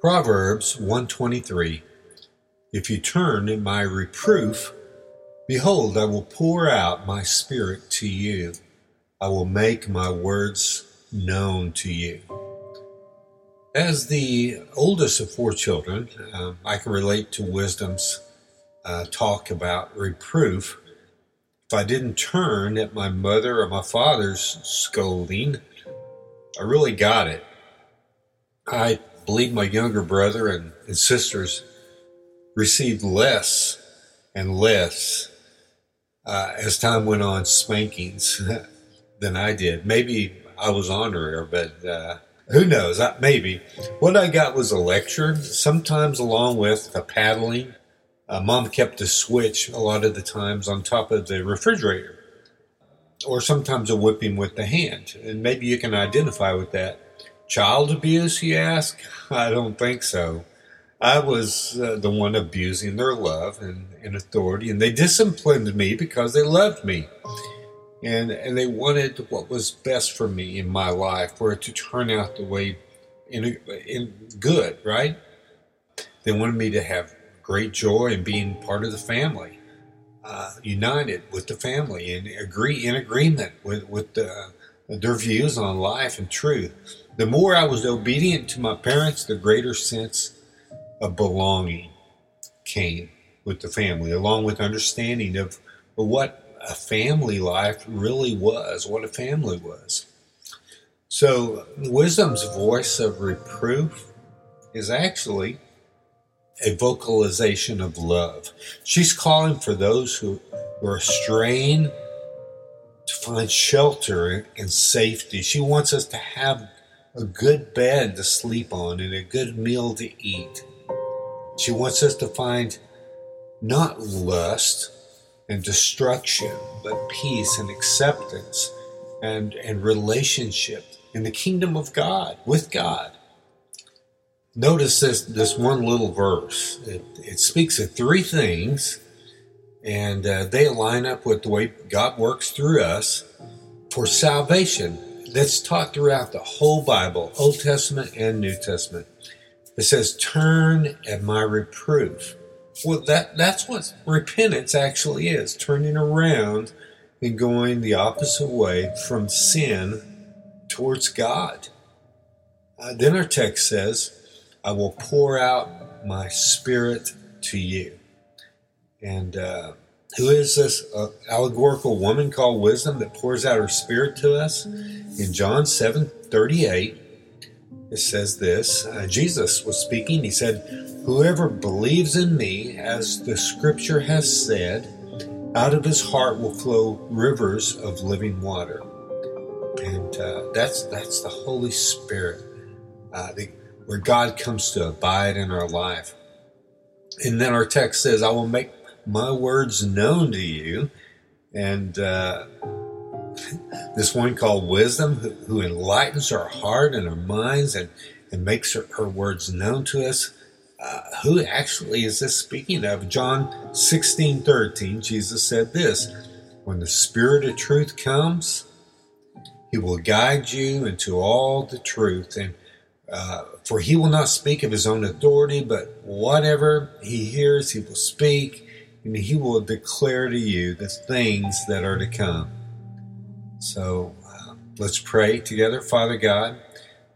Proverbs 123 If you turn in my reproof, behold, I will pour out my spirit to you. I will make my words known to you. As the oldest of four children, uh, I can relate to wisdom's uh, talk about reproof. If I didn't turn at my mother or my father's scolding, I really got it. I believe my younger brother and, and sisters received less and less uh, as time went on spankings than I did. Maybe I was honorier, but uh, who knows? I, maybe. What I got was a lecture, sometimes along with a paddling. Uh, Mom kept a switch a lot of the times on top of the refrigerator, or sometimes a whipping with the hand. And maybe you can identify with that. Child abuse, you ask? I don't think so. I was uh, the one abusing their love and, and authority, and they disciplined me because they loved me and and they wanted what was best for me in my life for it to turn out the way in in good right they wanted me to have great joy in being part of the family uh, united with the family and agree in agreement with with the, their views on life and truth the more i was obedient to my parents the greater sense of belonging came with the family along with understanding of, what a family life really was, what a family was. So, wisdom's voice of reproof is actually a vocalization of love. She's calling for those who are straying to find shelter and safety. She wants us to have a good bed to sleep on and a good meal to eat. She wants us to find not lust, and destruction, but peace and acceptance and, and relationship in the kingdom of God, with God. Notice this, this one little verse. It, it speaks of three things, and uh, they line up with the way God works through us for salvation. That's taught throughout the whole Bible, Old Testament and New Testament. It says, Turn at my reproof. Well, that that's what repentance actually is: turning around and going the opposite way from sin towards God. Uh, then our text says, "I will pour out my spirit to you." And uh, who is this uh, allegorical woman called wisdom that pours out her spirit to us? In John seven thirty eight, it says this: uh, Jesus was speaking. He said Whoever believes in me, as the scripture has said, out of his heart will flow rivers of living water. And uh, that's that's the Holy Spirit, uh, the, where God comes to abide in our life. And then our text says, "I will make my words known to you." And uh, this one called wisdom, who, who, enlightens our heart and our minds and, and makes her, her words known to us uh, who actually is this speaking of? John 16 13, Jesus said this When the Spirit of truth comes, he will guide you into all the truth. And uh, for he will not speak of his own authority, but whatever he hears, he will speak, and he will declare to you the things that are to come. So uh, let's pray together. Father God,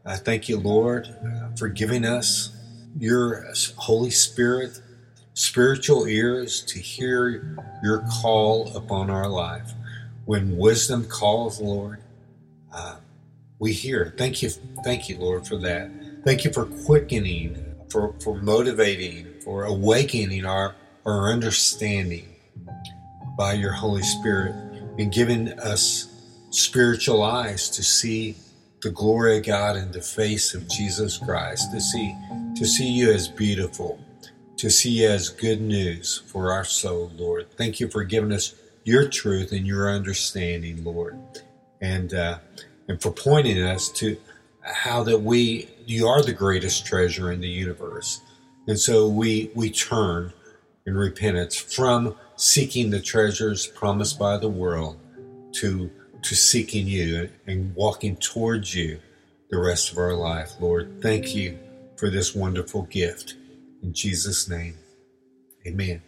I thank you, Lord, uh, for giving us your Holy Spirit spiritual ears to hear your call upon our life. When wisdom calls, Lord, uh, we hear. Thank you, thank you, Lord, for that. Thank you for quickening, for, for motivating, for awakening our, our understanding by your Holy Spirit and giving us spiritual eyes to see the glory of God in the face of Jesus Christ, to see to see you as beautiful, to see you as good news for our soul, Lord. Thank you for giving us your truth and your understanding, Lord, and uh, and for pointing us to how that we you are the greatest treasure in the universe, and so we we turn in repentance from seeking the treasures promised by the world to to seeking you and walking towards you the rest of our life, Lord. Thank you for this wonderful gift. In Jesus' name, amen.